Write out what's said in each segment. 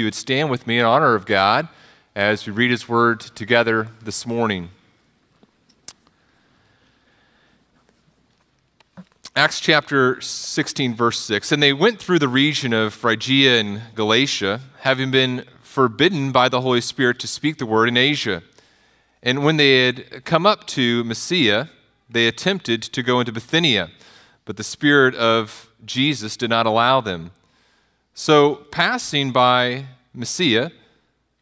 you would stand with me in honor of God as we read His Word together this morning. Acts chapter 16, verse 6. And they went through the region of Phrygia and Galatia, having been forbidden by the Holy Spirit to speak the word in Asia. And when they had come up to Mysia, they attempted to go into Bithynia, but the Spirit of Jesus did not allow them. So, passing by Mysia,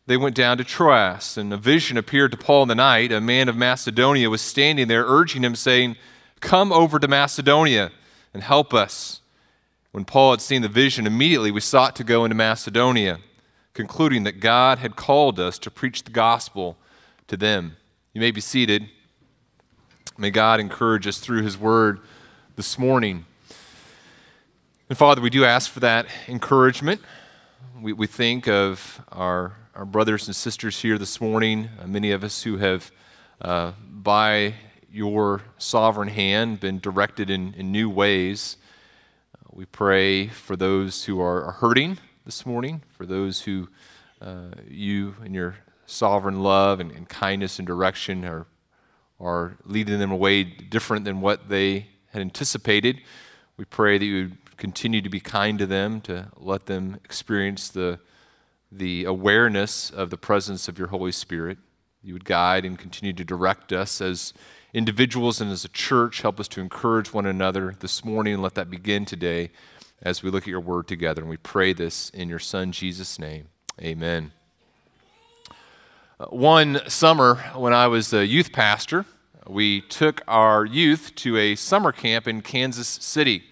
they went down to Troas, and a vision appeared to Paul in the night. A man of Macedonia was standing there, urging him, saying, Come over to Macedonia and help us. When Paul had seen the vision, immediately we sought to go into Macedonia, concluding that God had called us to preach the gospel to them. You may be seated. May God encourage us through his word this morning. And Father, we do ask for that encouragement. We, we think of our, our brothers and sisters here this morning, uh, many of us who have, uh, by your sovereign hand been directed in, in new ways. Uh, we pray for those who are, hurting this morning, for those who uh, you, and your sovereign love and, and, kindness and direction, are, are leading them away different than what they had anticipated. We pray that you would continue to be kind to them, to let them experience the, the awareness of the presence of your Holy Spirit. You would guide and continue to direct us as individuals and as a church. Help us to encourage one another this morning and let that begin today as we look at your word together. And we pray this in your Son, Jesus' name. Amen. Uh, one summer, when I was a youth pastor, we took our youth to a summer camp in Kansas City.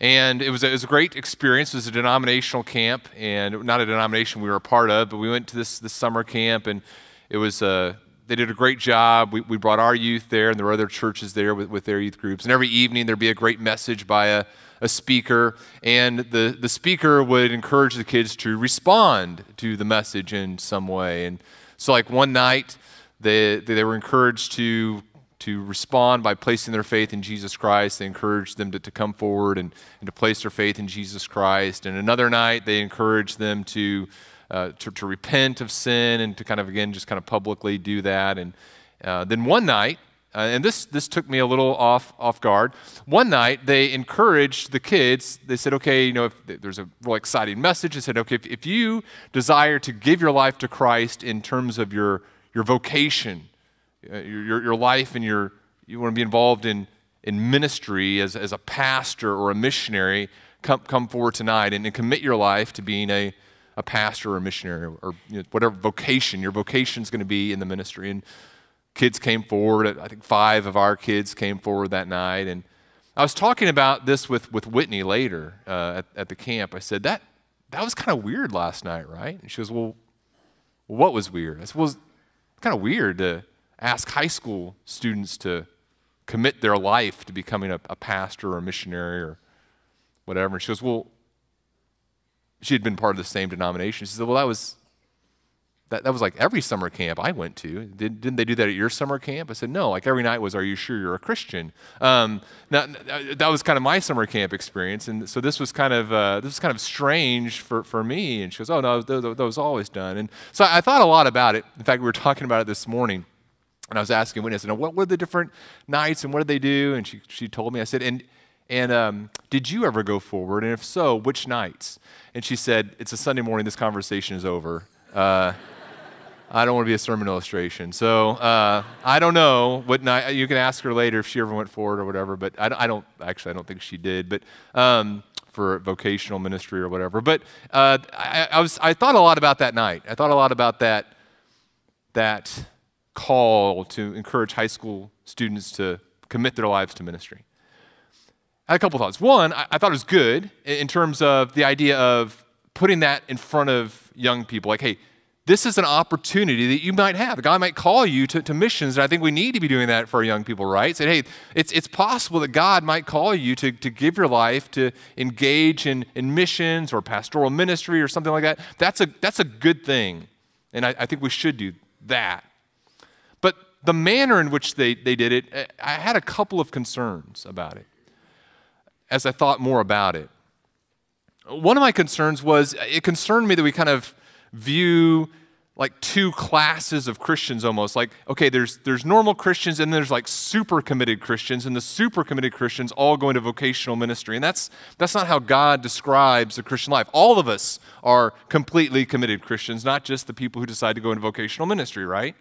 And it was, a, it was a great experience. It was a denominational camp, and not a denomination we were a part of, but we went to this, this summer camp, and it was a they did a great job. We, we brought our youth there, and there were other churches there with, with their youth groups. And every evening there'd be a great message by a, a speaker, and the, the speaker would encourage the kids to respond to the message in some way. And so, like one night, they, they were encouraged to, to respond by placing their faith in Jesus Christ. They encouraged them to, to come forward and, and to place their faith in Jesus Christ. And another night, they encouraged them to uh, to, to, repent of sin and to kind of, again, just kind of publicly do that. And uh, then one night, uh, and this, this took me a little off, off guard. One night, they encouraged the kids. They said, okay, you know, if there's a real exciting message, they said, okay, if, if you desire to give your life to Christ in terms of your, your vocation, your, your life and your, you want to be involved in, in ministry as, as a pastor or a missionary, come, come forward tonight and, and commit your life to being a, a pastor or a missionary or you know, whatever vocation your vocation is going to be in the ministry. And kids came forward. I think five of our kids came forward that night. And I was talking about this with, with Whitney later uh, at, at the camp. I said, that, that was kind of weird last night, right? And she goes, well, what was weird? I said, well, kind of weird to ask high school students to commit their life to becoming a, a pastor or a missionary or whatever. And she goes, well, she had been part of the same denomination. She said, Well, that was that, that was like every summer camp I went to. Did, not they do that at your summer camp? I said, no. Like every night was, are you sure you're a Christian? Um, now, that was kind of my summer camp experience. And so this was kind of, uh, this was kind of strange for, for me. And she goes, oh, no, that, that was always done. And so I thought a lot about it. In fact, we were talking about it this morning. And I was asking Whitney, I said, what were the different nights and what did they do? And she, she told me, I said, and, and um, did you ever go forward? And if so, which nights? And she said, It's a Sunday morning, this conversation is over. Uh, I don't want to be a sermon illustration. So uh, I don't know what night. You can ask her later if she ever went forward or whatever. But I, I don't actually. I don't think she did. But um, for vocational ministry or whatever. But uh, I, I, was. I thought a lot about that night. I thought a lot about that. That call to encourage high school students to commit their lives to ministry. I had a couple thoughts. One, I, I thought it was good in terms of the idea of putting that in front of young people. Like, hey, this is an opportunity that you might have. God might call you to, to missions, and I think we need to be doing that for our young people, right? Say, hey, it's, it's possible that God might call you to, to give your life to engage in, in missions or pastoral ministry or something like that. That's a, that's a good thing, and I, I think we should do that. The manner in which they, they did it, I had a couple of concerns about it as I thought more about it. One of my concerns was it concerned me that we kind of view like two classes of Christians almost. Like, okay, there's there's normal Christians and there's like super committed Christians, and the super committed Christians all go into vocational ministry. And that's that's not how God describes the Christian life. All of us are completely committed Christians, not just the people who decide to go into vocational ministry, right?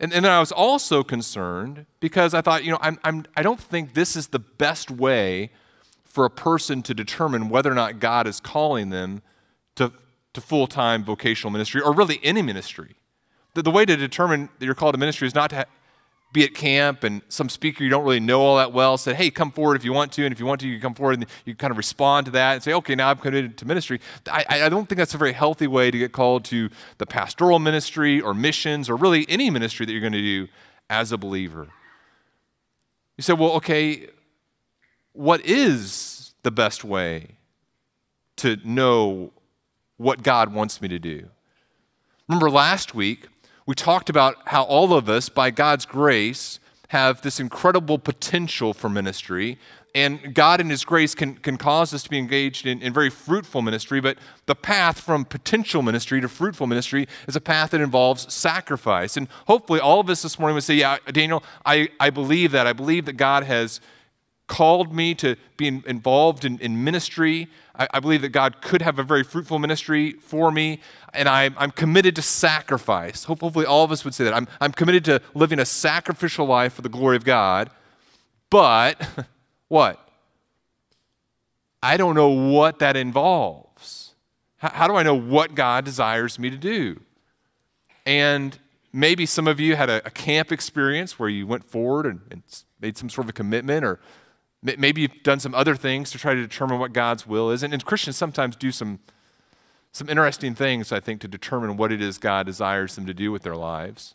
And, and then I was also concerned because I thought, you know, I'm, I'm, I don't think this is the best way for a person to determine whether or not God is calling them to, to full time vocational ministry or really any ministry. The, the way to determine that you're called to ministry is not to be at camp and some speaker you don't really know all that well said, hey, come forward if you want to. And if you want to, you come forward and you kind of respond to that and say, okay, now I'm committed to ministry. I, I don't think that's a very healthy way to get called to the pastoral ministry or missions or really any ministry that you're going to do as a believer. You say, well, okay, what is the best way to know what God wants me to do? Remember last week, we talked about how all of us, by God's grace, have this incredible potential for ministry. And God, in His grace, can, can cause us to be engaged in, in very fruitful ministry. But the path from potential ministry to fruitful ministry is a path that involves sacrifice. And hopefully, all of us this morning would say, Yeah, Daniel, I, I believe that. I believe that God has called me to be involved in, in ministry. I, I, believe that God could have a very fruitful ministry for me, and I, I'm committed to sacrifice. Hopefully, all of us would say that. I'm, I'm committed to living a sacrificial life for the glory of God. But, what? I don't know what that involves. How, how do I know what God desires me to do? And maybe some of you had a, a camp experience where you went forward and, and made some sort of a commitment, or Maybe you've done some other things to try to determine what God's will is. And, and Christians sometimes do some, some interesting things, I think, to determine what it is God desires them to do with their lives.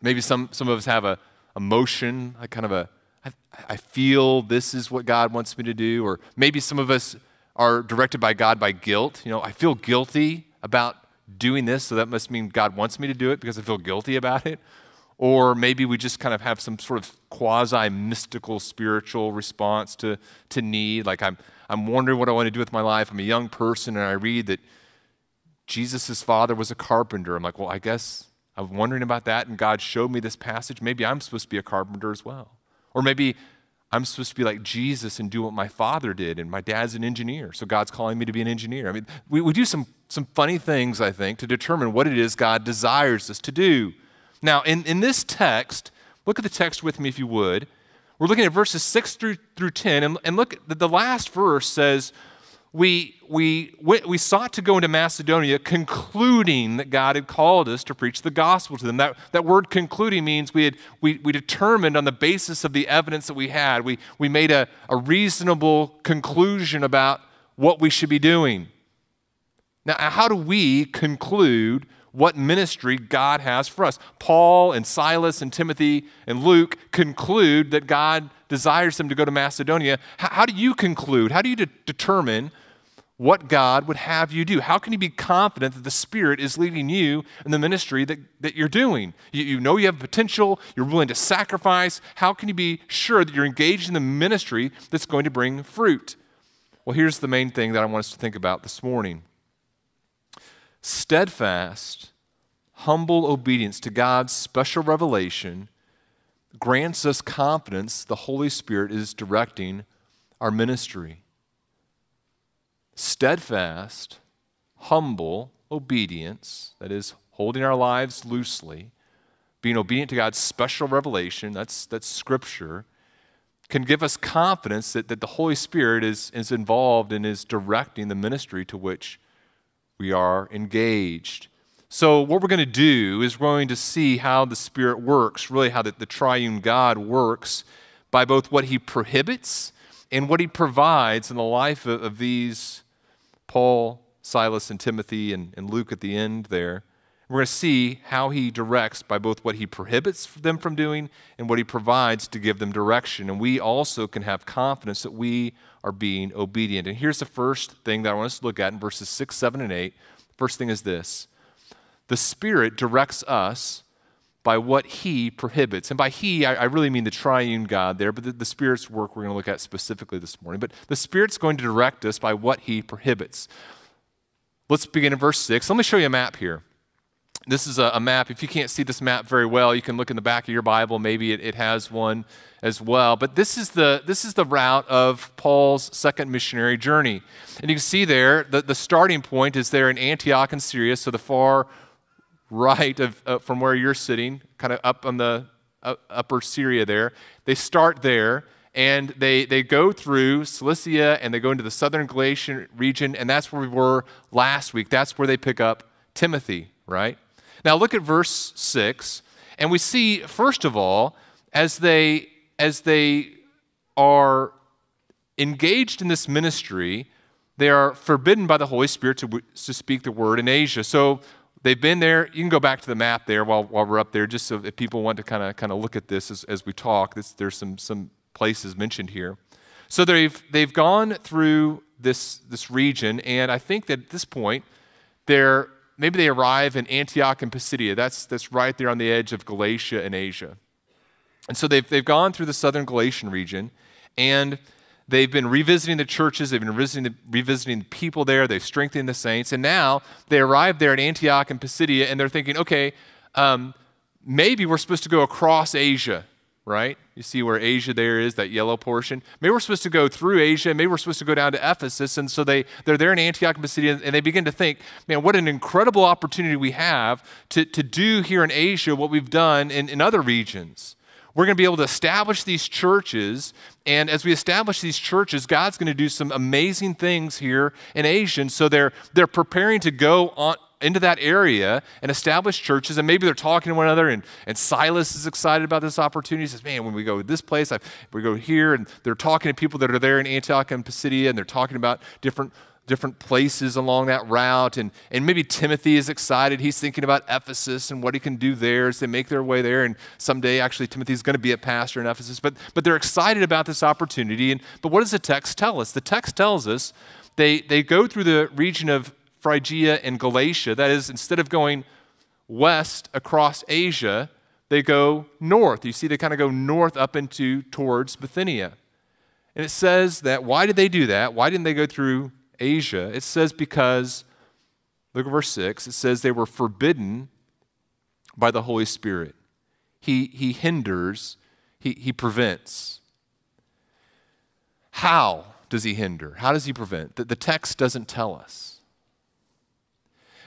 Maybe some, some of us have a emotion, a kind of a, I, I feel this is what God wants me to do. Or maybe some of us are directed by God by guilt. You know, I feel guilty about doing this, so that must mean God wants me to do it because I feel guilty about it. Or maybe we just kind of have some sort of quasi mystical spiritual response to, to need. Like I'm, I'm wondering what I want to do with my life. I'm a young person and I read that Jesus' father was a carpenter. I'm like, well, I guess I'm wondering about that and God showed me this passage. Maybe I'm supposed to be a carpenter as well. Or maybe I'm supposed to be like Jesus and do what my father did, and my dad's an engineer, so God's calling me to be an engineer. I mean, we, we do some, some funny things, I think, to determine what it is God desires us to do. Now, in, in this text, look at the text with me if you would. We're looking at verses 6 through, through 10, and, and look, the, the last verse says, we, we, we sought to go into Macedonia concluding that God had called us to preach the gospel to them. That, that word concluding means we, had, we, we determined on the basis of the evidence that we had, we, we made a, a reasonable conclusion about what we should be doing. Now, how do we conclude what ministry God has for us. Paul and Silas and Timothy and Luke conclude that God desires them to go to Macedonia. How, how do you conclude? How do you de- determine what God would have you do? How can you be confident that the Spirit is leading you in the ministry that, that you're doing? You, you know you have potential, you're willing to sacrifice. How can you be sure that you're engaged in the ministry that's going to bring fruit? Well, here's the main thing that I want us to think about this morning steadfast, humble obedience to God's special revelation grants us confidence the Holy Spirit is directing our ministry. Steadfast, humble obedience, that is, holding our lives loosely, being obedient to God's special revelation, that's, that's scripture, can give us confidence that, that the Holy Spirit is, is involved and is directing the ministry to which we are engaged. So, what we're going to do is we're going to see how the Spirit works, really, how the, the triune God works by both what He prohibits and what He provides in the life of, of these Paul, Silas, and Timothy, and, and Luke at the end there. We're going to see how he directs by both what he prohibits them from doing and what he provides to give them direction. And we also can have confidence that we are being obedient. And here's the first thing that I want us to look at in verses 6, 7, and 8. First thing is this the Spirit directs us by what He prohibits. And by He, I, I really mean the triune God there, but the, the Spirit's work we're going to look at specifically this morning. But the Spirit's going to direct us by what He prohibits. let's begin in verse 6. Let me show you a map here. This is a, a, map. If you can't see this map very well, you can look in the back of your Bible. Maybe it, it has one as well. But this is, the, this is the route of Paul's second missionary journey. And you can see there, the, the starting point is there in Antioch in Syria, so the far right of, uh, from where you're sitting, kind of up on the uh, upper Syria there. They start there and they, they go through Cilicia and they go into the southern Galatian region, and that's where we were last week. That's where they pick up Timothy, right? Now look at verse 6, and we see, first of all, as they, as they are engaged in this ministry, they are forbidden by the Holy Spirit to, to speak the word in Asia. So they've been there. You can go back to the map there while, while we're up there, just so if people want to kind of kind of look at this as, as we talk. This, there's some, some places mentioned here. So they've, they've gone through this, this region, and I think that at this point, they're maybe they arrive in Antioch and Pisidia. That's, that's right there on the edge of Galatia and Asia. And so they've, they've gone through the southern Galatian region, and they've been revisiting the churches, they've been revisiting the, revisiting the people there, they've strengthened the saints, and now they arrive there in Antioch and Pisidia, and they're thinking, okay, um, maybe we're supposed to go across Asia right? You see where Asia there is, that yellow portion. Maybe we're supposed to go through Asia, maybe we're supposed to go down to Ephesus. And so they, they're there in Antioch and Pisidia, and they begin to think, man, what an incredible opportunity we have to, to do here in Asia what we've done in, in other regions. We're going to be able to establish these churches, and as we establish these churches, God's going to do some amazing things here in Asia. And so they're, they're preparing to go on, into that area and establish churches. And maybe they're talking to one another, and, and Silas is excited about this opportunity. He says, Man, when we go to this place, I, we go here, and they're talking to people that are there in Antioch and Pisidia, and they're talking about different different places along that route. And, and maybe Timothy is excited. He's thinking about Ephesus and what he can do there as they make their way there. And someday, actually, Timothy's going to be a pastor in Ephesus. But, but they're excited about this opportunity. And, but what does the text tell us? The text tells us they, they go through the region of Phrygia and Galatia. That is, instead of going west across Asia, they go north. You see, they kind of go north up into towards Bithynia. And it says that why did they do that? Why didn't they go through Asia? It says because, look at verse 6, it says they were forbidden by the Holy Spirit. He, he hinders, he, he prevents. How does he hinder? How does he prevent? The, the text doesn't tell us.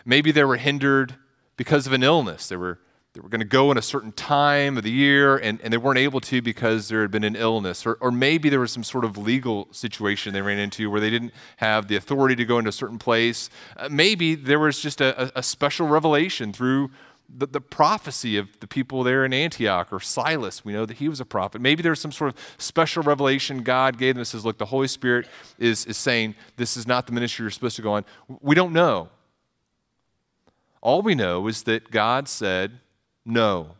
Maybe they were hindered because of an illness. They were, they were going to go in a certain time of the year and, and they weren't able to because there had been an illness. Or, or maybe there was some sort of legal situation they ran into where they didn't have the authority to go into a certain place. Uh, maybe there was just a, a, special revelation through the, the, prophecy of the people there in Antioch or Silas. We know that he was a prophet. Maybe there's some sort of special revelation God gave them that says, look, the Holy Spirit is, is saying this is not the ministry you're supposed to go on. We don't know. All we know is that God said no,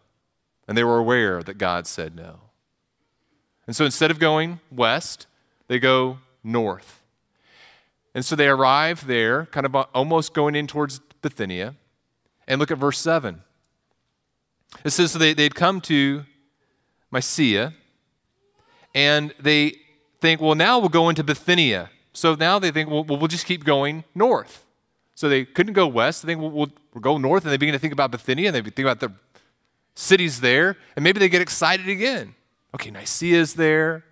and they were aware that God said no. And so instead of going west, they go north. And so they arrive there, kind of almost going in towards Bithynia. And look at verse 7. It says so they, they'd come to Mysia, and they think, well, now we'll go into Bithynia. So now they think, well, we'll just keep going north. So they couldn't go west. They think, we'll, we'll, we'll go north, and they begin to think about Bithynia, and they think about the cities there, and maybe they get excited again. Okay, Nicaea is there.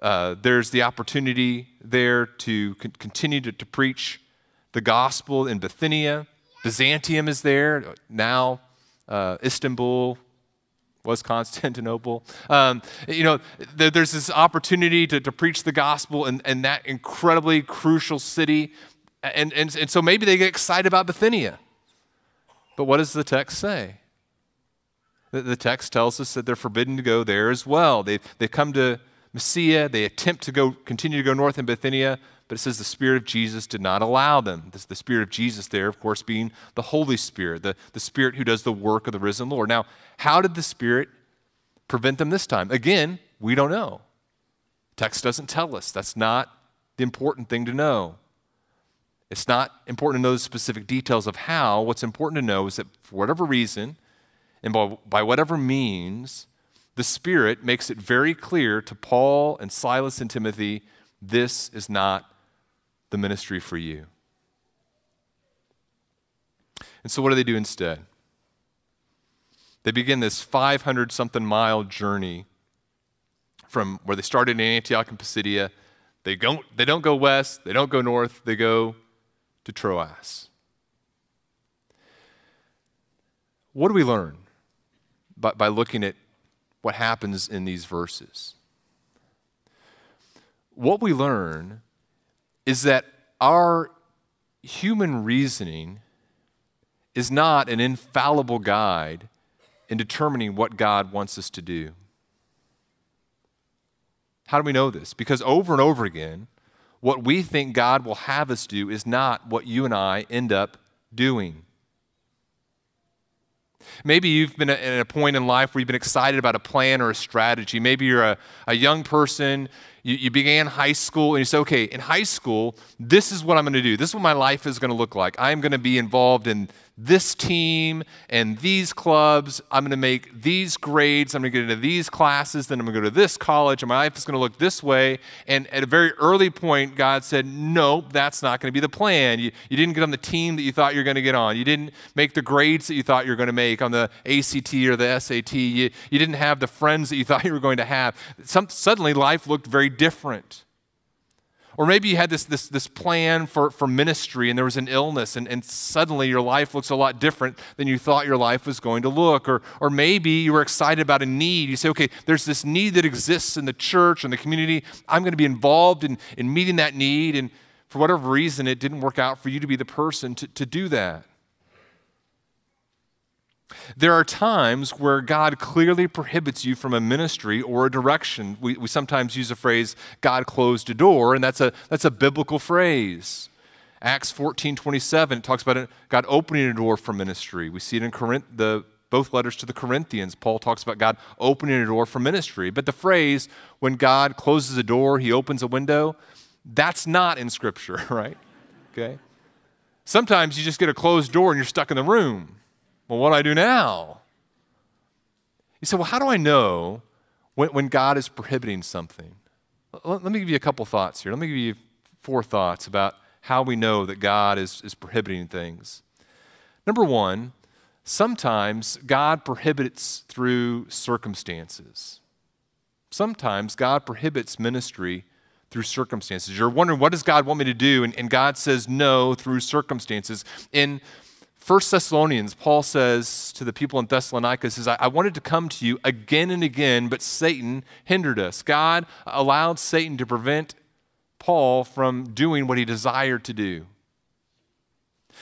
Uh, there's the opportunity there to con- continue to, to preach the gospel in Bithynia. Byzantium is there. Now, uh, Istanbul was Constantinople. Um, you know, there, there's this opportunity to, to preach the gospel in, in that incredibly crucial city and, and, and so maybe they get excited about Bithynia. But what does the text say? The, the text tells us that they're forbidden to go there as well. They, they come to Mysia, they attempt to go, continue to go north in Bithynia, but it says the Spirit of Jesus did not allow them. This, the Spirit of Jesus there, of course, being the Holy Spirit, the, the Spirit who does the work of the risen Lord. Now, how did the Spirit prevent them this time? Again, we don't know. Text doesn't tell us. That's not the important thing to know. It's not important to know the specific details of how. What's important to know is that for whatever reason, and by, by whatever means, the Spirit makes it very clear to Paul and Silas and Timothy this is not the ministry for you. And so, what do they do instead? They begin this 500 something mile journey from where they started in Antioch and Pisidia. They, go, they don't go west, they don't go north, they go to Troas. What do we learn by, by looking at what happens in these verses? What we learn is that our human reasoning is not an infallible guide in determining what God wants us to do. How do we know this? Because over and over again, what we think God will have us do is not what you and I end up doing. Maybe you've been at a point in life where you've been excited about a plan or a strategy. Maybe you're a, a young person, you, you began high school, and you say, okay, in high school, this is what I'm going to do. This is what my life is going to look like. I'm going to be involved in this team and these clubs. I'm going to make these grades. I'm going to get into these classes. Then I'm going to go to this college, and my life is going to look this way. And at a very early point, God said, No, that's not going to be the plan. You, you didn't get on the team that you thought you were going to get on. You didn't make the grades that you thought you were going to make on the ACT or the SAT. You, you didn't have the friends that you thought you were going to have. Some, suddenly, life looked very different. Or maybe you had this, this, this plan for, for ministry and there was an illness, and, and suddenly your life looks a lot different than you thought your life was going to look. Or, or maybe you were excited about a need. You say, okay, there's this need that exists in the church and the community. I'm going to be involved in, in meeting that need. And for whatever reason, it didn't work out for you to be the person to, to do that. There are times where God clearly prohibits you from a ministry or a direction. We, we sometimes use the phrase, God closed a door, and that's a, that's a biblical phrase. Acts 14 27, it talks about God opening a door for ministry. We see it in Corinth, the, both letters to the Corinthians. Paul talks about God opening a door for ministry. But the phrase, when God closes a door, he opens a window, that's not in Scripture, right? Okay? Sometimes you just get a closed door and you're stuck in the room. Well, what do I do now? You say, well, how do I know when, when God is prohibiting something? Let, let me give you a couple thoughts here. Let me give you four thoughts about how we know that God is, is prohibiting things. Number one, sometimes God prohibits through circumstances. Sometimes God prohibits ministry through circumstances. You're wondering, what does God want me to do? And, and God says no through circumstances. In 1 Thessalonians, Paul says to the people in Thessalonica, says, I wanted to come to you again and again, but Satan hindered us. God allowed Satan to prevent Paul from doing what he desired to do.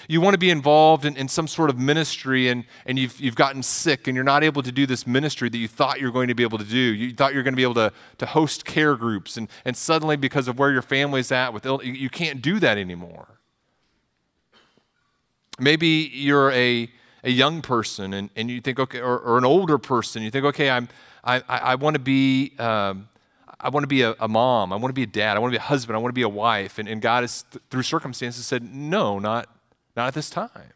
You want to be involved in, in some sort of ministry and, and you've, you've gotten sick and you're not able to do this ministry that you thought you were going to be able to do. You thought you were going to be able to, to host care groups, and, and suddenly, because of where your family's at with Ill, you, you can't do that anymore. Maybe you're a, a young person and, and you think, okay, or, or an older person, you think, okay, I'm, I, I, want to be, um, I want to be a, a, mom, I want to be a dad, I want to be a husband, I want to be a wife. And, and God has, th- through circumstances, said, no, not, not at this time.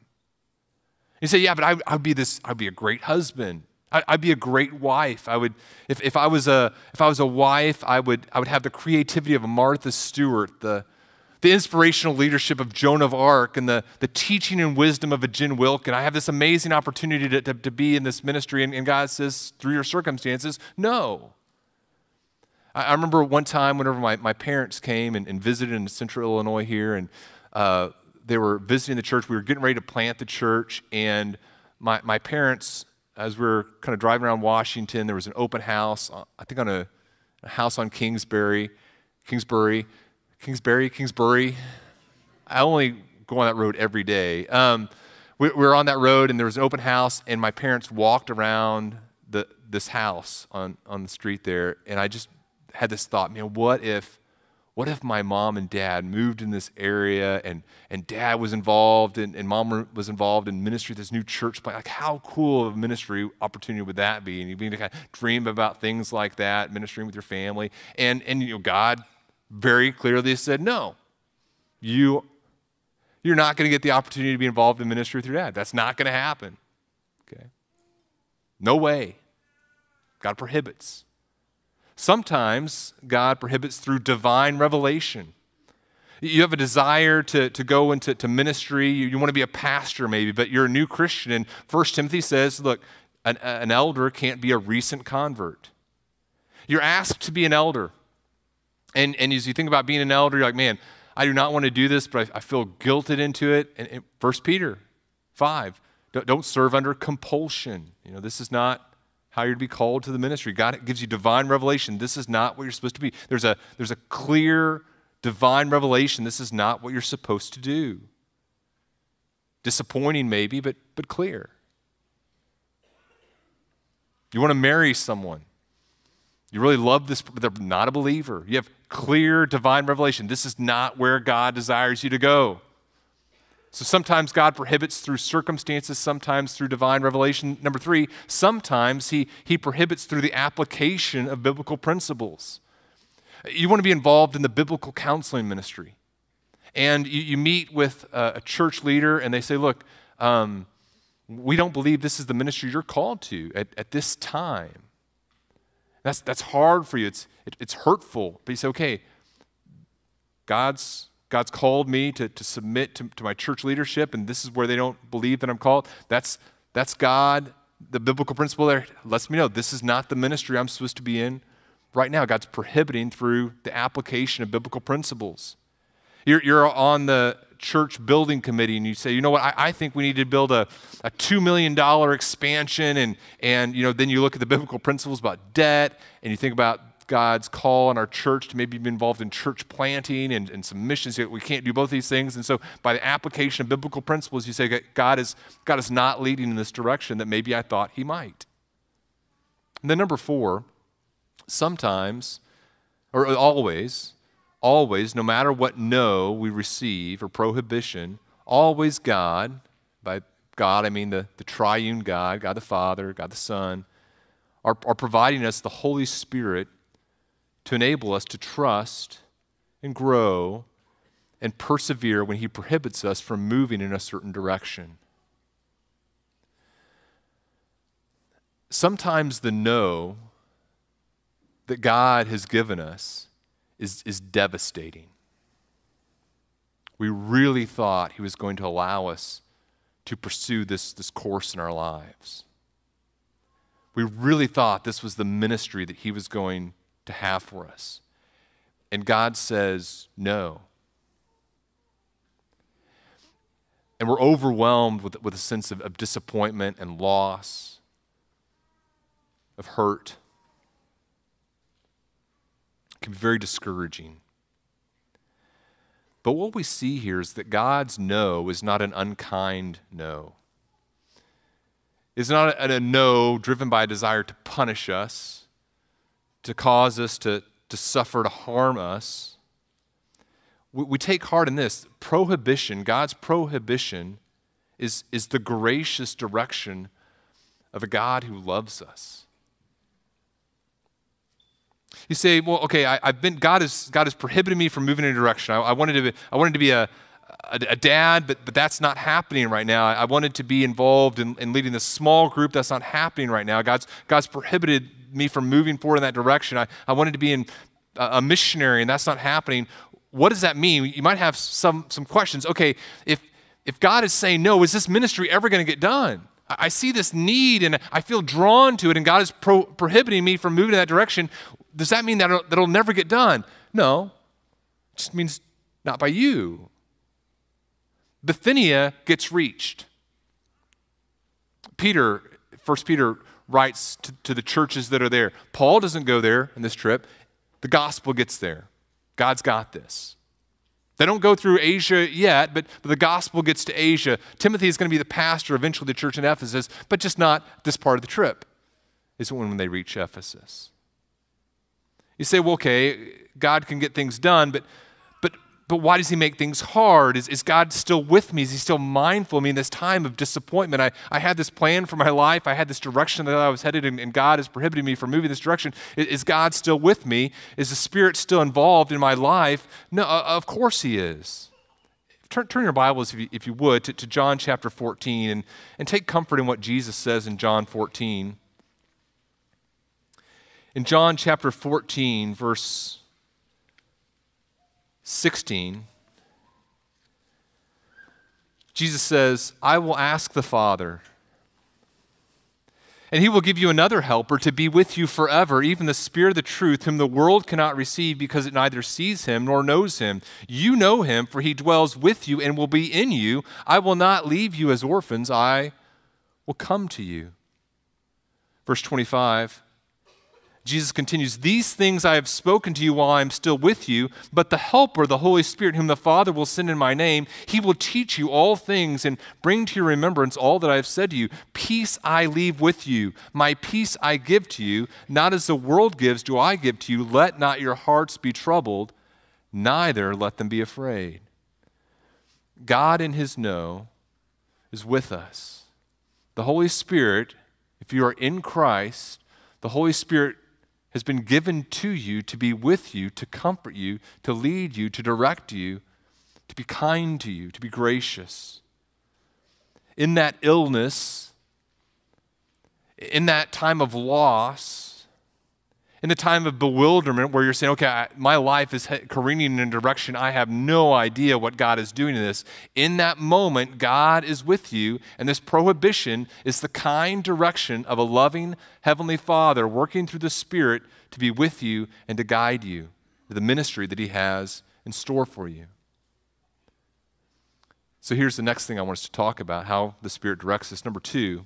You say, yeah, but I, I'd be this, I'd be a great husband. I, I'd be a great wife. I would, if, if I was a, if I was a wife, I would, I would have the creativity of a Martha Stewart, the, the inspirational leadership of Joan of Arc and the, the teaching and wisdom of a Jen Wilkin. I have this amazing opportunity to, to, to be in this ministry, and, and, God says, through your circumstances, no. I, I, remember one time whenever my, my parents came and, and visited in central Illinois here, and uh, they were visiting the church. We were getting ready to plant the church, and my, my parents, as we were kind of driving around Washington, there was an open house, uh, I think on a, a house on Kingsbury, Kingsbury Kingsbury, Kingsbury. I only go on that road every day. Um, we, we, were on that road, and there was an open house, and my parents walked around the, this house on, on the street there, and I just had this thought, man, what if, what if my mom and dad moved in this area, and, and dad was involved, and, and mom was involved in ministry, this new church plant? Like, how cool of a ministry opportunity would that be? And you begin to kind of dream about things like that, ministering with your family, and, and you know, God very clearly said, no, you, you're not going to get the opportunity to be involved in ministry with your dad. That's not going to happen. Okay? No way. God prohibits. Sometimes God prohibits through divine revelation. You have a desire to, to go into to ministry. You, you want to be a pastor, maybe, but you're a new Christian. And First Timothy says, look, an, an elder can't be a recent convert. You're asked to be an elder. And, and as you think about being an elder, you're like, man, I do not want to do this, but I, I feel guilted into it. And, and 1 Peter 5, don't, don't serve under compulsion. You know, this is not how you're to be called to the ministry. God gives you divine revelation. This is not what you're supposed to be. There's a, there's a clear divine revelation. This is not what you're supposed to do. Disappointing, maybe, but, but clear. You want to marry someone. You really love this, but they're not a believer. You have clear divine revelation. This is not where God desires you to go. So sometimes God prohibits through circumstances, sometimes through divine revelation. Number three, sometimes he, he prohibits through the application of biblical principles. You want to be involved in the biblical counseling ministry. And you, you meet with a, a, church leader, and they say, Look, um, we don't believe this is the ministry you're called to at, at this time. That's, that's hard for you. It's, it, it's hurtful. But you say, okay, God's, God's called me to, to submit to, to my church leadership, and this is where they don't believe that I'm called. That's, that's God. The biblical principle there lets me know this is not the ministry I'm supposed to be in right now. God's prohibiting through the application of biblical principles. You're, you're on the church building committee and you say, you know what, I, I think we need to build a, a $2 million expansion. And, and, you know, then you look at the biblical principles about debt and you think about God's call on our church to maybe be involved in church planting and, and some missions. We can't do both these things. And so, by the application of biblical principles, you say, God is, God is not leading in this direction that maybe I thought He might. And then, number four, sometimes, or always, always, no matter what no we receive or prohibition, always God, by God I mean the, the triune God, God the Father, God the Son, are, are providing us the Holy Spirit to enable us to trust and grow and persevere when He prohibits us from moving in a certain direction. Sometimes the no that God has given us is, is devastating. We really thought He was going to allow us to pursue this, this course in our lives. We really thought this was the ministry that He was going to have for us. And God says, no. And we're overwhelmed with, with a sense of, of disappointment and loss, of hurt can be very discouraging. But what we see here is that God's no is not an unkind no. It's not a, a no driven by a desire to punish us, to cause us to, to suffer, to harm us. We, we take heart in this prohibition, God's prohibition, is, is the gracious direction of a God who loves us. You say, well, okay, I, have been, God has, God has prohibited me from moving in a direction. I, I wanted to be, I wanted to be a, a, a, dad, but, but that's not happening right now. I, I wanted to be involved in, in leading this small group. That's not happening right now. God's, God's prohibited me from moving forward in that direction. I, I wanted to be in a, a missionary, and that's not happening. What does that mean? You might have some, some questions. Okay, if, if God is saying no, is this ministry ever going to get done? I see this need and I feel drawn to it, and God is pro- prohibiting me from moving in that direction does that mean that it'll, that it'll never get done? No. It just means not by you. Bithynia gets reached. Peter, First Peter writes to, to the churches that are there. Paul doesn't go there in this trip. The gospel gets there. God's got this. They don't go through Asia yet, but, but the gospel gets to Asia. Timothy is going to be the pastor eventually the church in Ephesus, but just not this part of the trip. Is when they reach Ephesus. You say, well, okay, God can get things done, but but why does he make things hard? Is, is God still with me? Is he still mindful of me in this time of disappointment? I, I had this plan for my life. I had this direction that I was headed, and, and God is prohibiting me from moving this direction. Is, is, God still with me? Is the Spirit still involved in my life? No, uh, of course he is. Turn, turn your Bibles, if you, if you would, to, to John chapter 14 and, and take comfort in what Jesus says in John 14. In John chapter 14, verse 16, Jesus says, I will ask the Father, and he will give you another helper to be with you forever, even the Spirit of the truth, whom the world cannot receive because it neither sees him nor knows him. You know him, for he dwells with you and will be in you. I will not leave you as orphans, I will come to you. Verse 25 Jesus continues, These things I have spoken to you while I am still with you, but the Helper, the Holy Spirit, whom the Father will send in my name, he will teach you all things and bring to your remembrance all that I have said to you. Peace I leave with you, my peace I give to you. Not as the world gives, do I give to you. Let not your hearts be troubled, neither let them be afraid. God in his no is with us. The Holy Spirit, if you are in Christ, the Holy Spirit has been given to you to be with you, to comfort you, to lead you, to direct you, to be kind to you, to be gracious. In that illness, in that time of loss, in the time of bewilderment where you're saying, okay, I, my life is careening in a direction I have no idea what God is doing in this, in that moment, God is with you, and this prohibition is the kind direction of a loving Heavenly Father working through the Spirit to be with you and to guide you to the ministry that He has in store for you. So here's the next thing I want us to talk about how the Spirit directs us. Number two,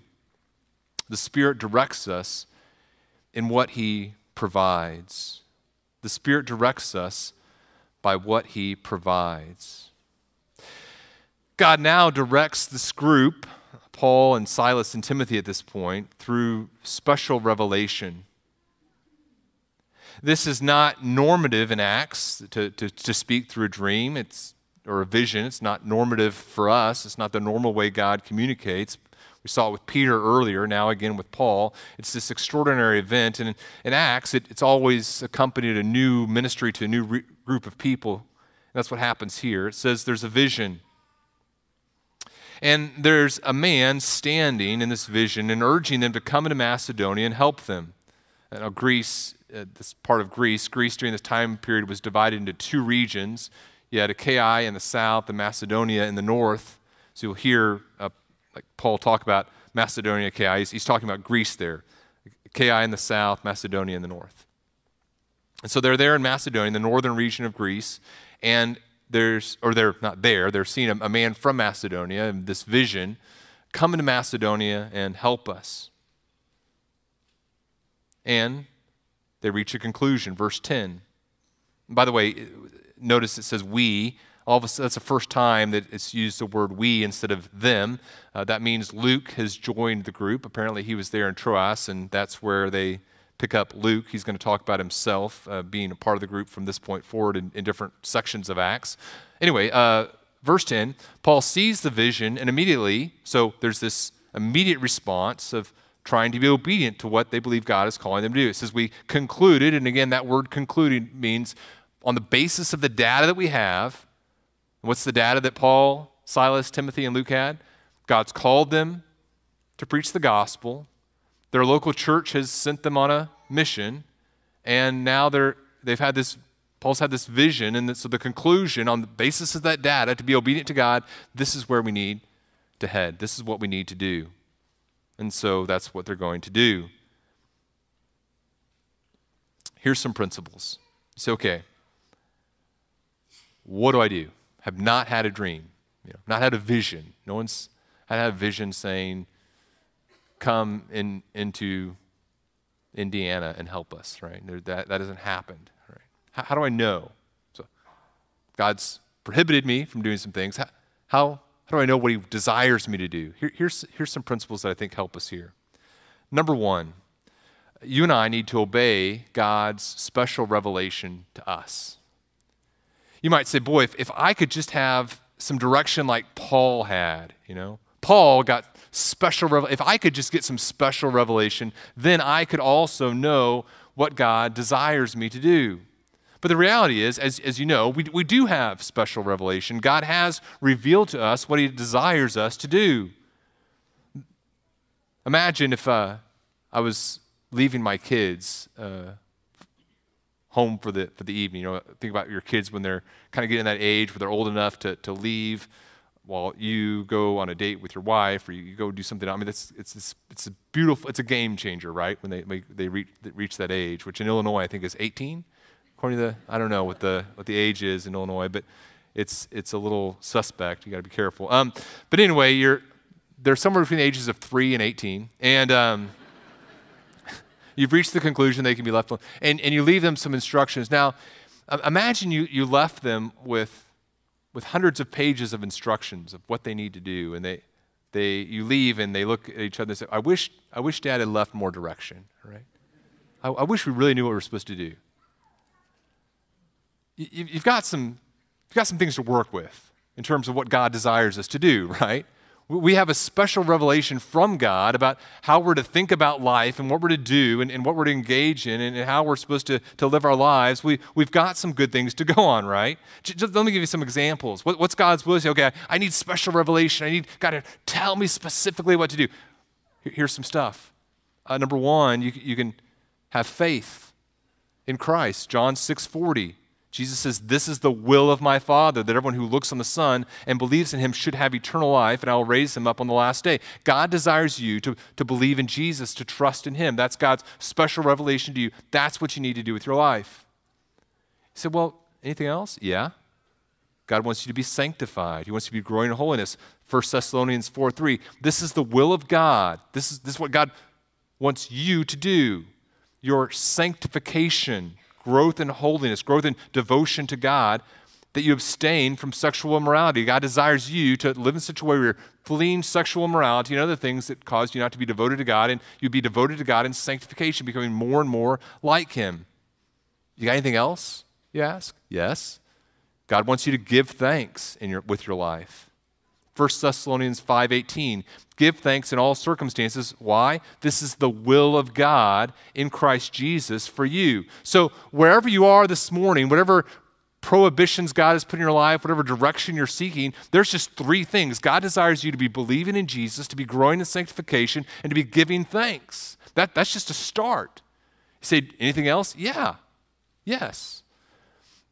the Spirit directs us in what He provides. The Spirit directs us by what He provides. God now directs this group, Paul and Silas and Timothy at this point, through special revelation. This is not normative in Acts to, to, to speak through a dream it's, or a vision. It's not normative for us. It's not the normal way God communicates. We saw it with Peter earlier, now again with Paul. It's this extraordinary event. And in Acts, it, it's always accompanied a new ministry to a new re- group of people. And that's what happens here. It says there's a vision. And there's a man standing in this vision and urging them to come into Macedonia and help them. Now, Greece, uh, this part of Greece, Greece during this time period was divided into two regions. You had Achaia in the south and Macedonia in the north. So you'll hear uh, like Paul talk about Macedonia, Achaia. He's, he's talking about Greece there. Achaia in the south, Macedonia in the north. And so they're there in Macedonia, the northern region of Greece, and there's, or they're not there, they're seeing a, a man from Macedonia, this vision, come into Macedonia and help us. And they reach a conclusion. Verse 10. By the way, notice it says we all of a sudden, that's the first time that it's used the word we instead of them. Uh, that means Luke has joined the group. Apparently, he was there in Troas, and that's where they pick up Luke. He's going to talk about himself uh, being a part of the group from this point forward in, in different sections of Acts. Anyway, uh, verse 10 Paul sees the vision, and immediately, so there's this immediate response of trying to be obedient to what they believe God is calling them to do. It says, We concluded, and again, that word concluded means on the basis of the data that we have, what's the data that Paul, Silas, Timothy, and Luke had? God's called them to preach the gospel. Their local church has sent them on a mission, and now they're, they've had this, Paul's had this vision, and so the conclusion on the basis of that data to be obedient to God, this is where we need to head. This is what we need to do. And so that's what they're going to do. Here's some principles. Say, okay, what do I do? Have not had a dream, you know, not had a vision. No one's had a vision saying, come in, into Indiana and help us, right? That, that hasn't happened, right? How, how, do I know? So God's prohibited me from doing some things. How, how, how do I know what he desires me to do? Here, here's, here's some principles that I think help us here. Number one, you and I need to obey God's special revelation to us. You might say, boy, if, if I could just have some direction like Paul had, you know, Paul got special revelation. If I could just get some special revelation, then I could also know what God desires me to do. But the reality is, as, as you know, we, we do have special revelation. God has revealed to us what He desires us to do. Imagine if uh, I was leaving my kids uh, home for the, for the evening. You know, think about your kids when they're kind of getting that age where they're old enough to, to leave while you go on a date with your wife or you go do something. I mean, it's, it's, it's, a beautiful, it's a game changer, right? When they, they reach, reach that age, which in Illinois I think is 18, according to the, I don't know what the, what the age is in Illinois, but it's, it's a little suspect. You got to be careful. Um, but anyway, you're, they're somewhere between the ages of 3 and 18. And um, you've reached the conclusion they can be left alone. And, and you leave them some instructions. Now, imagine you, you left them with, with hundreds of pages of instructions of what they need to do. And they, they, you leave and they look at each other and say, I wish, I wish dad had left more direction, right? I, I wish we really knew what we are supposed to do. You, you've, got some, you've got some things to work with in terms of what God desires us to do, right? We have a special revelation from God about how we're to think about life and what we're to do and, and what we're to engage in and, how we're supposed to, to live our lives. We, we've got some good things to go on, right? Just, let me give you some examples. What, what's God's will? Okay, I need special revelation. I need God to tell me specifically what to do. Here's some stuff. Uh, number one, you, you can have faith in Christ. John 6 40. Jesus says, This is the will of my Father, that everyone who looks on the Son and believes in him should have eternal life, and I will raise him up on the last day. God desires you to, to believe in Jesus, to trust in him. That's God's special revelation to you. That's what you need to do with your life. He said, Well, anything else? Yeah. God wants you to be sanctified. He wants you to be growing in holiness. 1 Thessalonians 4 3. This is the will of God. This is, this is what God wants you to do. Your sanctification growth in holiness, growth in devotion to God, that you abstain from sexual immorality. God desires you to live in such a way where you're fleeing sexual immorality and other things that cause you not to be devoted to God, and you'd be devoted to God in sanctification, becoming more and more like Him. You got anything else, you ask? Yes. God wants you to give thanks in your, with your life. 1 Thessalonians 5:18 Give thanks in all circumstances. Why? This is the will of God in Christ Jesus for you. So, wherever you are this morning, whatever prohibitions God has put in your life, whatever direction you're seeking, there's just three things. God desires you to be believing in Jesus, to be growing in sanctification, and to be giving thanks. That, that's just a start. You say, anything else? Yeah. Yes.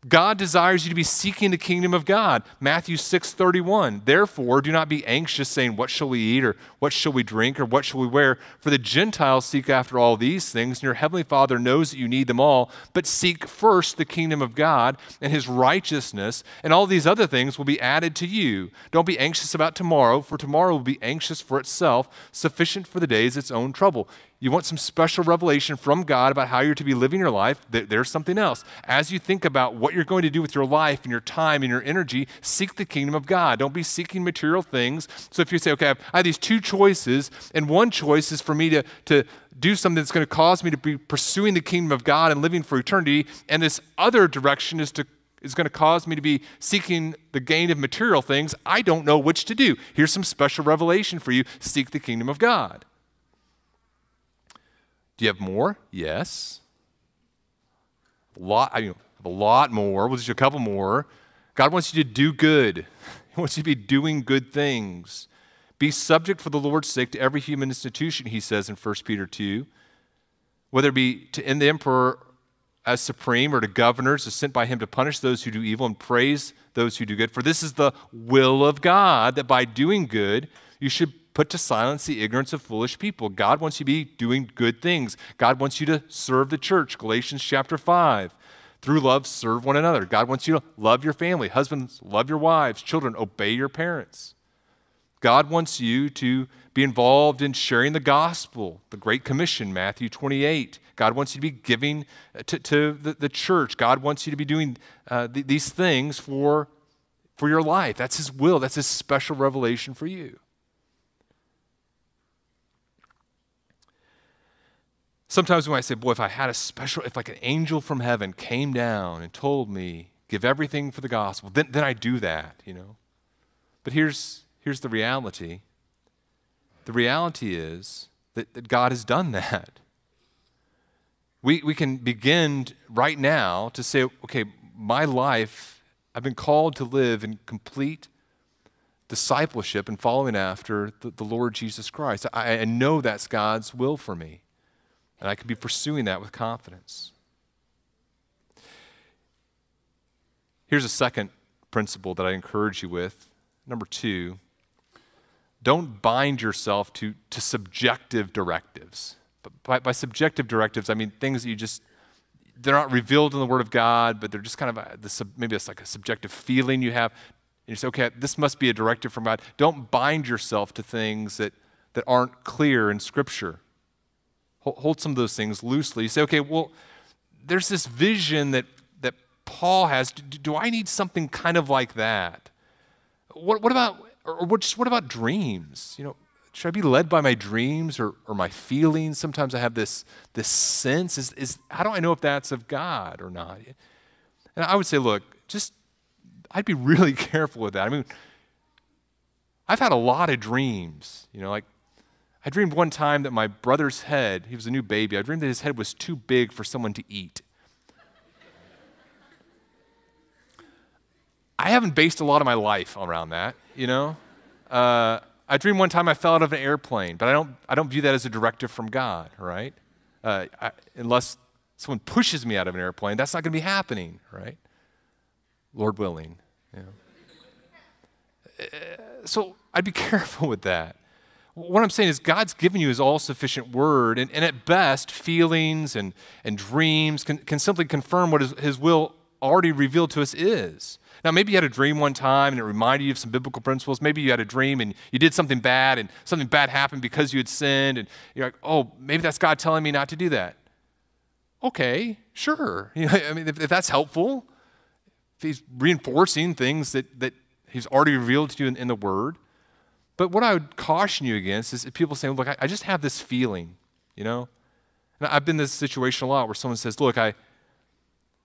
God desires you to be seeking the kingdom of God. Matthew 6:31. Therefore, do not be anxious, saying, What shall we eat, or what shall we drink, or what shall we wear? For the Gentiles seek after all these things, and your heavenly Father knows that you need them all. But seek first the kingdom of God and his righteousness, and all these other things will be added to you. Don't be anxious about tomorrow, for tomorrow will be anxious for itself. Sufficient for the day is its own trouble you want some special revelation from God about how you're to be living your life, there's something else. As you think about what you're going to do with your life and your time and your energy, seek the kingdom of God. Don't be seeking material things. So if you say, okay, I have these two choices, and one choice is for me to, to do something that's going to cause me to be pursuing the kingdom of God and living for eternity, and this other direction is to is going to cause me to be seeking the gain of material things, I don't know which to do. Here's some special revelation for you seek the kingdom of God. Do you have more? Yes. A lot, I mean, a lot more. We'll just a couple more. God wants you to do good. He wants you to be doing good things. Be subject for the Lord's sake to every human institution, he says in 1 Peter 2. Whether it be to end the emperor as supreme or to governors as sent by him to punish those who do evil and praise those who do good. For this is the will of God that by doing good you should put to silence the ignorance of foolish people. God wants you to be doing good things. God wants you to serve the church. Galatians chapter 5. Through love, serve one another. God wants you to love your family. Husbands, love your wives. Children, obey your parents. God wants you to be involved in sharing the gospel, the Great Commission, Matthew 28. God wants you to be giving to, to the, the, church. God wants you to be doing uh, th- these things for, for your life. That's His will, that's His special revelation for you. Sometimes we might say, boy, if I had a special, if like an angel from heaven came down and told me, give everything for the gospel, then, then I do that, you know. But here's, here's the reality the reality is that, that God has done that. We, we can begin right now to say, okay, my life, I've been called to live in complete discipleship and following after the, the Lord Jesus Christ. I, I know that's God's will for me. And I can be pursuing that with confidence. Here's a second principle that I encourage you with number two, don't bind yourself to, to subjective directives. But by, by subjective directives, I mean things that you just, they're not revealed in the Word of God, but they're just kind of a, the, maybe it's like a subjective feeling you have. And you say, okay, this must be a directive from God. Don't bind yourself to things that, that aren't clear in Scripture. Hold, some of those things loosely. You say, okay, well, there's this vision that, that Paul has. Do, do I need something kind of like that? What, what about, or what, just what about dreams? You know, should I be led by my dreams or, or my feelings? Sometimes I have this, this sense. Is, is, how do I know if that's of God or not? And I would say, look, just, I'd be really careful with that. I mean, I've had a lot of dreams. You know, like I dreamed one time that my brother's head, he was a new baby, I dreamed that his head was too big for someone to eat. I haven't based a lot of my life around that, you know? Uh, I dreamed one time I fell out of an airplane, but I don't, I don't view that as a directive from God, right? Uh, I, unless someone pushes me out of an airplane, that's not going to be happening, right? Lord willing. Know. Uh, so I'd be careful with that. What I'm saying is, God's given you His all sufficient word, and, and, at best, feelings and, and dreams can, can simply confirm what his, his will already revealed to us is. Now, maybe you had a dream one time and it reminded you of some biblical principles. Maybe you had a dream and you did something bad and something bad happened because you had sinned. And you're like, oh, maybe that's God telling me not to do that. Okay, sure. You know, I mean, if, if that's helpful, if He's reinforcing things that, that He's already revealed to you in, in the Word. But what I would caution you against is people saying, look, I, I just have this feeling, you know? And I've been in this situation a lot where someone says, look, I,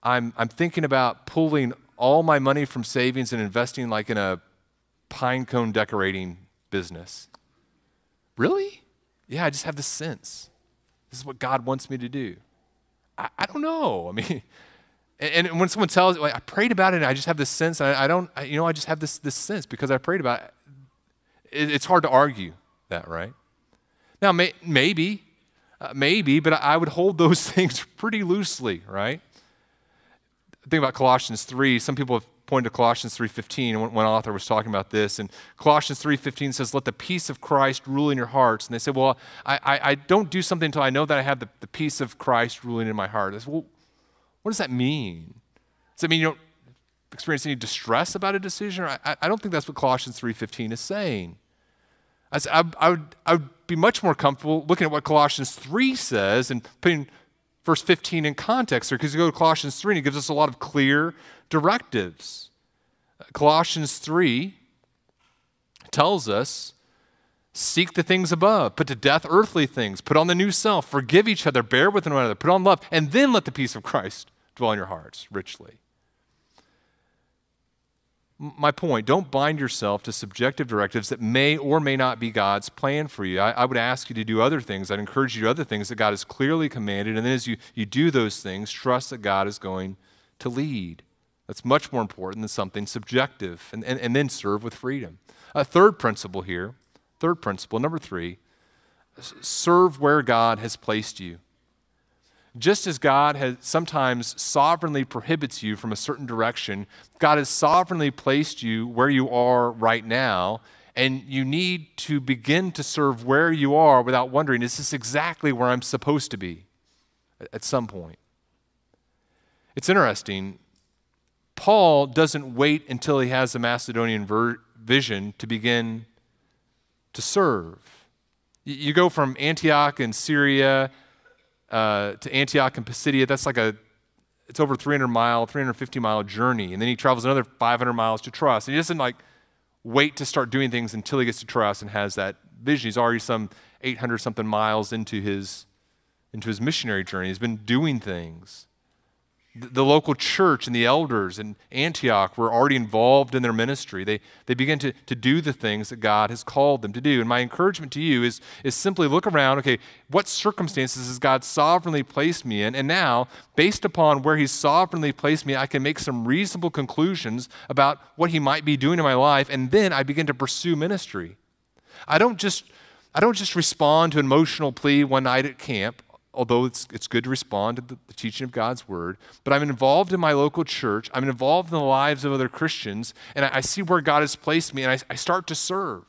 I'm, I'm thinking about pulling all my money from savings and investing like in a pine cone decorating business. Really? Yeah, I just have this sense. This is what God wants me to do. I, I don't know. I mean, and, and when someone tells, like, I prayed about it, and I just have this sense. I, I don't, I, you know, I just have this this sense because I prayed about it. It it's hard to argue that, right? Now, may, maybe, uh, maybe, but I would hold those things pretty loosely, right? think about Colossians 3. Some people have pointed to Colossians 3.15, when one author was talking about this, and Colossians 3.15 says, let the peace of Christ rule in your hearts. And they say, well, I, I, I don't do something until I know that I have the, the peace of Christ ruling in my heart. I say, well, what does that mean? Does that mean you don't experience any distress about a decision? I, I don't think that's what Colossians 3.15 is saying. I, I, would, I would be much more comfortable looking at what Colossians 3 says and putting verse 15 in context there because you go to Colossians 3 and it gives us a lot of clear directives. Colossians 3 tells us seek the things above, put to death earthly things, put on the new self, forgive each other, bear with one another, put on love, and then let the peace of Christ dwell in your hearts richly my point don't bind yourself to subjective directives that may or may not be God's plan for you. I, I, would ask you to do other things. I'd encourage you to do other things that God has clearly commanded. And then as you, you do those things, trust that God is going to lead. That's much more important than something subjective. And, and, and then serve with freedom. A third principle here, third principle, number three, serve where God has placed you. Just as God has sometimes sovereignly prohibits you from a certain direction, God has sovereignly placed you where you are right now, and you need to begin to serve where you are without wondering, is this exactly where I'm supposed to be at some point? It's interesting. Paul doesn't wait until he has the Macedonian ver- vision to begin to serve. You go from Antioch in Syria uh, to Antioch and Pisidia. That's like a, it's over 300 mile, 350 mile journey. And then he travels another 500 miles to Troas. And he doesn't like wait to start doing things until he gets to Troas and has that vision. He's already some 800 something miles into his, into his missionary journey. He's been doing things the local church and the elders in Antioch were already involved in their ministry. They, they begin to, to do the things that God has called them to do. And my encouragement to you is, is simply look around okay, what circumstances has God sovereignly placed me in? And now, based upon where He's sovereignly placed me, I can make some reasonable conclusions about what He might be doing in my life. And then I begin to pursue ministry. I don't just, I don't just respond to an emotional plea one night at camp although it's, it's good to respond to the, the, teaching of God's word, but I'm involved in my local church. I'm involved in the lives of other Christians, and I, I see where God has placed me, and I, I start to serve.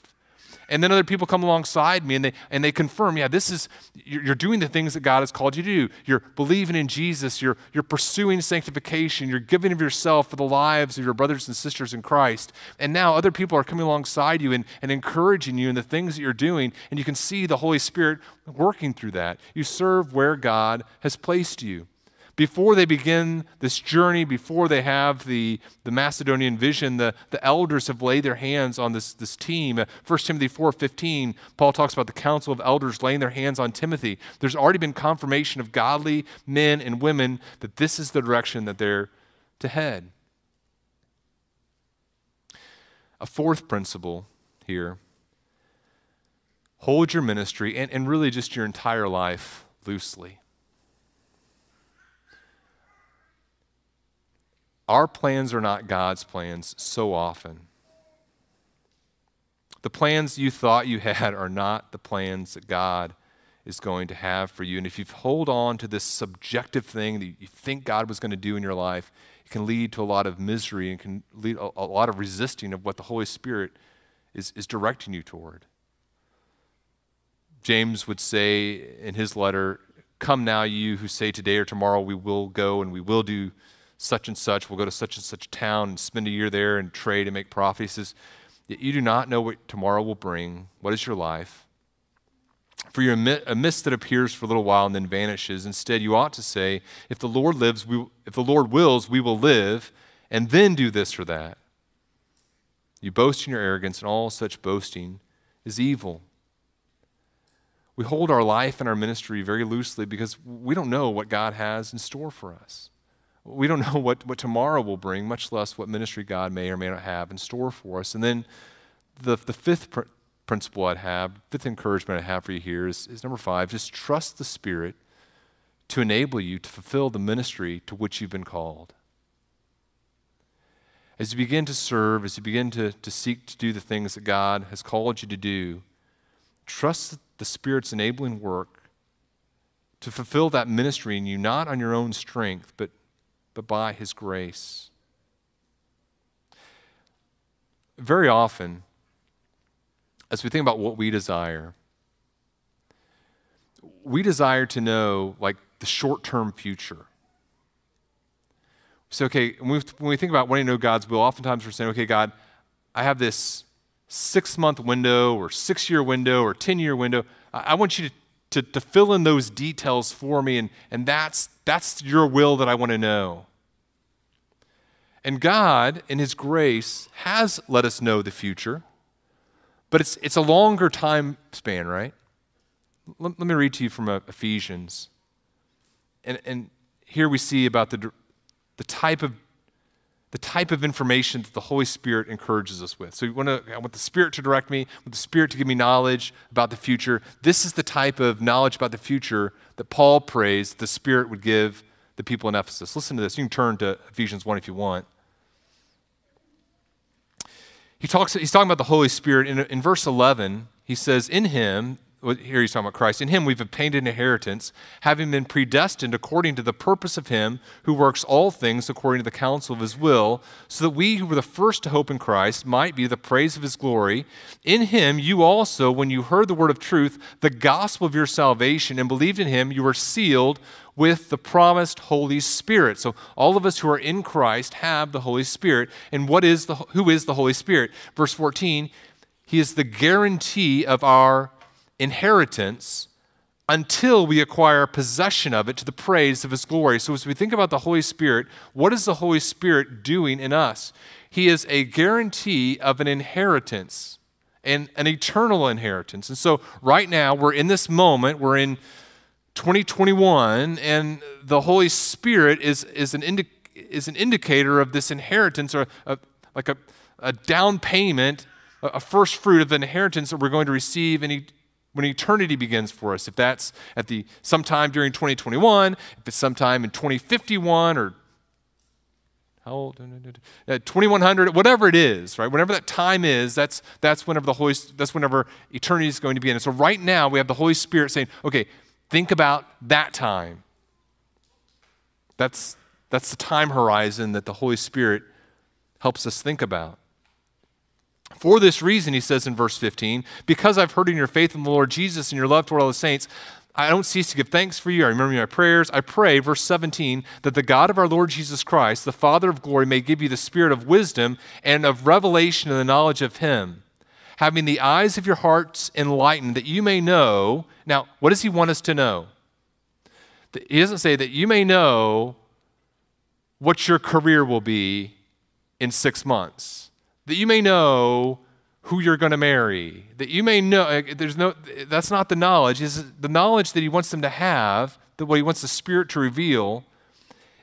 And then other people come alongside me and they, and they confirm, yeah, this is, you're doing the things that God has called you to do. You're believing in Jesus. You're, you're pursuing sanctification. You're giving of yourself for the lives of your brothers and sisters in Christ. And now other people are coming alongside you and, and encouraging you in the things that you're doing. And you can see the Holy Spirit working through that. You serve where God has placed you before they begin this journey, before they have the, the Macedonian vision, the, the elders have laid their hands on this, this team. 1 uh, Timothy 4.15, Paul talks about the council of elders laying their hands on Timothy. There's already been confirmation of godly men and women that this is the direction that they're to head. A fourth principle here hold your ministry and, and really just your entire life loosely. Our plans are not God's plans so often. The plans you thought you had are not the plans that God is going to have for you. And if you hold on to this subjective thing that you think God was going to do in your life, it can lead to a lot of misery and can lead a, a lot of resisting of what the Holy Spirit is, is directing you toward. James would say in his letter, Come now, you who say today or tomorrow we will go and we will do such and such. We'll go to such and such town and spend a year there and trade and make profit. He says, Yet you do not know what tomorrow will bring. What is your life? For you're a mist that appears for a little while and then vanishes. Instead, you ought to say, If the Lord lives, we, if the Lord wills, we will live, and then do this or that. You boast in your arrogance, and all such boasting is evil. We hold our life and our ministry very loosely because we don't know what God has in store for us. We don't know what, what tomorrow will bring, much less what ministry God may or may not have in store for us. And then the, the fifth pr- principle I'd have, fifth encouragement I have for you here is, is number five just trust the Spirit to enable you to fulfill the ministry to which you've been called. As you begin to serve, as you begin to, to seek to do the things that God has called you to do, trust the Spirit's enabling work to fulfill that ministry in you, not on your own strength, but but by His grace. Very often, as we think about what we desire, we desire to know like the short term future. So, okay, when we, think about wanting to know God's will, oftentimes we're saying, okay, God, I have this six month window or six year window or 10 year window. I, want you to, to, to, fill in those details for me, and, and that's, that's your will that I want to know. And God, in His grace, has let us know the future, but it's, it's a longer time span, right? Let, let me read to you from uh, Ephesians. And, and here we see about the, the type of the type of information that the Holy Spirit encourages us with. So you want to, I want the Spirit to direct me, I want the Spirit to give me knowledge about the future. This is the type of knowledge about the future that Paul prays the Spirit would give the people in Ephesus. Listen to this. You can turn to Ephesians 1 if you want he talks, he's talking about the Holy Spirit. In, in verse 11, he says, In him, here he's talking about Christ, in him we've obtained an inheritance, having been predestined according to the purpose of him who works all things according to the counsel of his will, so that we who were the first to hope in Christ might be the praise of his glory. In him you also, when you heard the word of truth, the gospel of your salvation, and believed in him, you were sealed with the promised Holy Spirit. So all of us who are in Christ have the Holy Spirit. And what is the who is the Holy Spirit? Verse 14, he is the guarantee of our inheritance until we acquire possession of it to the praise of his glory. So as we think about the Holy Spirit, what is the Holy Spirit doing in us? He is a guarantee of an inheritance and an eternal inheritance. And so right now we're in this moment, we're in 2021, and the Holy Spirit is, is, an, indi- is an indicator of this inheritance, or a, like a, a down payment, a first fruit of the inheritance that we're going to receive in e- when eternity begins for us. If that's at the sometime during 2021, if it's sometime in 2051 or how old? Uh, 2100, whatever it is, right? Whenever that time is, that's that's whenever the Holy that's whenever eternity is going to be in. And so right now we have the Holy Spirit saying, okay, Think about that time. That's, that's the time horizon that the Holy Spirit helps us think about. For this reason, he says in verse 15, because I've heard in your faith in the Lord Jesus and your love toward all the saints, I don't cease to give thanks for you. I remember my prayers. I pray, verse 17, that the God of our Lord Jesus Christ, the Father of glory, may give you the spirit of wisdom and of revelation and the knowledge of him, having the eyes of your hearts enlightened, that you may know. Now, what does he want us to know? He doesn't say that you may know what your career will be in six months, that you may know who you're going to marry, that you may know. Uh, there's no, that's not the knowledge. Is the knowledge that he wants them to have, that what he wants the Spirit to reveal,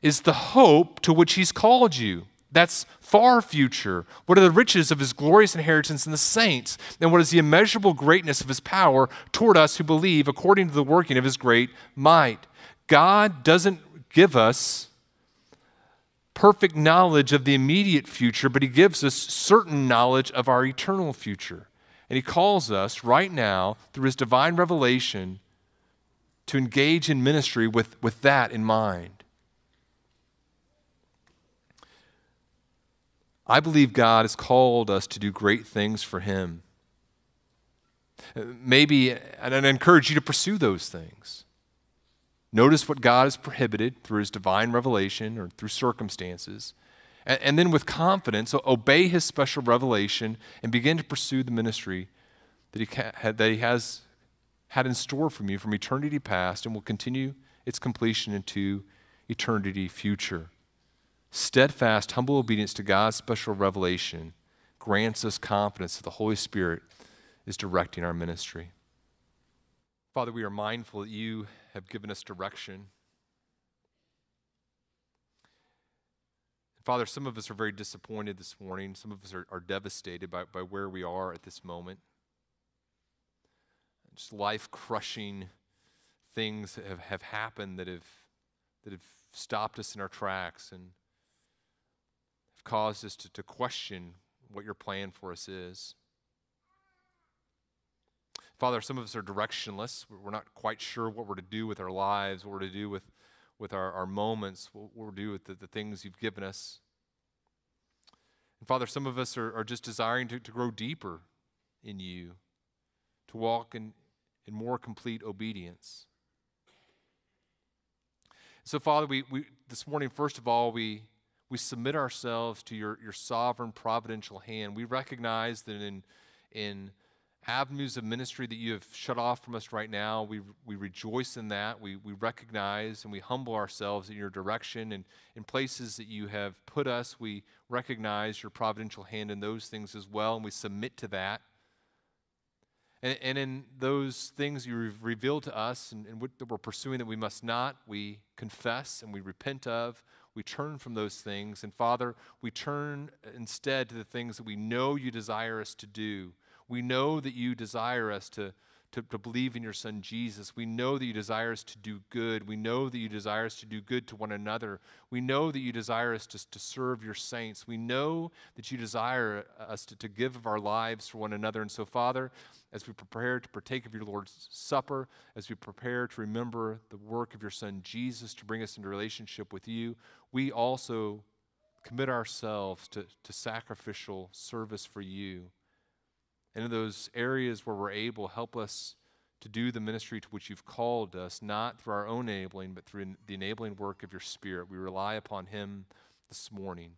is the hope to which he's called you. That's far future. What are the riches of his glorious inheritance in the saints? And what is the immeasurable greatness of his power toward us who believe according to the working of his great might? God doesn't give us perfect knowledge of the immediate future, but He gives us certain knowledge of our eternal future. And He calls us right now, through His divine revelation, to engage in ministry with, with that in mind. I believe God has called us to do great things for Him. Maybe, and I encourage you to pursue those things. Notice what God has prohibited through his divine revelation or through circumstances. And, and then with confidence, obey his special revelation and begin to pursue the ministry that he, ca- that he has had in store from you from eternity past and will continue its completion into eternity future. Steadfast, humble obedience to God's special revelation grants us confidence that the Holy Spirit is directing our ministry. Father, we are mindful that you have given us direction. Father, some of us are very disappointed this morning. Some of us are, are devastated by, by where we are at this moment. Just life crushing things have, have happened that have, that have stopped us in our tracks and caused us to, to question what your plan for us is. Father, some of us are directionless. We're not quite sure what we're to do with our lives, what we're to do with, with our, our moments, what we're to do with the, the things you've given us. And Father, some of us are, are just desiring to, to grow deeper in you, to walk in, in more complete obedience. So, Father, we, we this morning, first of all, we we submit ourselves to your, your sovereign providential hand. We recognize that in in avenues of ministry that you have shut off from us right now. We, we rejoice in that. We, we recognize and we humble ourselves in your direction. And in places that you have put us, we recognize your providential hand in those things as well, and we submit to that. And, and in those things you've revealed to us and, and what we're pursuing that we must not, we confess and we repent of. We turn from those things. And Father, we turn instead to the things that we know you desire us to do we know that you desire us to, to, to, believe in your Son Jesus. We know that you desire us to do good. We know that you desire us to do good to one another. We know that you desire us to, to serve your saints. We know that you desire us to, to give of our lives for one another. And so, Father, as we prepare to partake of your Lord's Supper, as we prepare to remember the work of your Son Jesus to bring us into relationship with you, we also commit ourselves to, to sacrificial service for you. And in those areas where we're able, help us to do the ministry to which you've called us, not through our own enabling, but through the enabling work of your Spirit. We rely upon him this morning.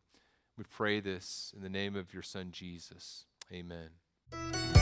We pray this in the name of your Son, Jesus. Amen.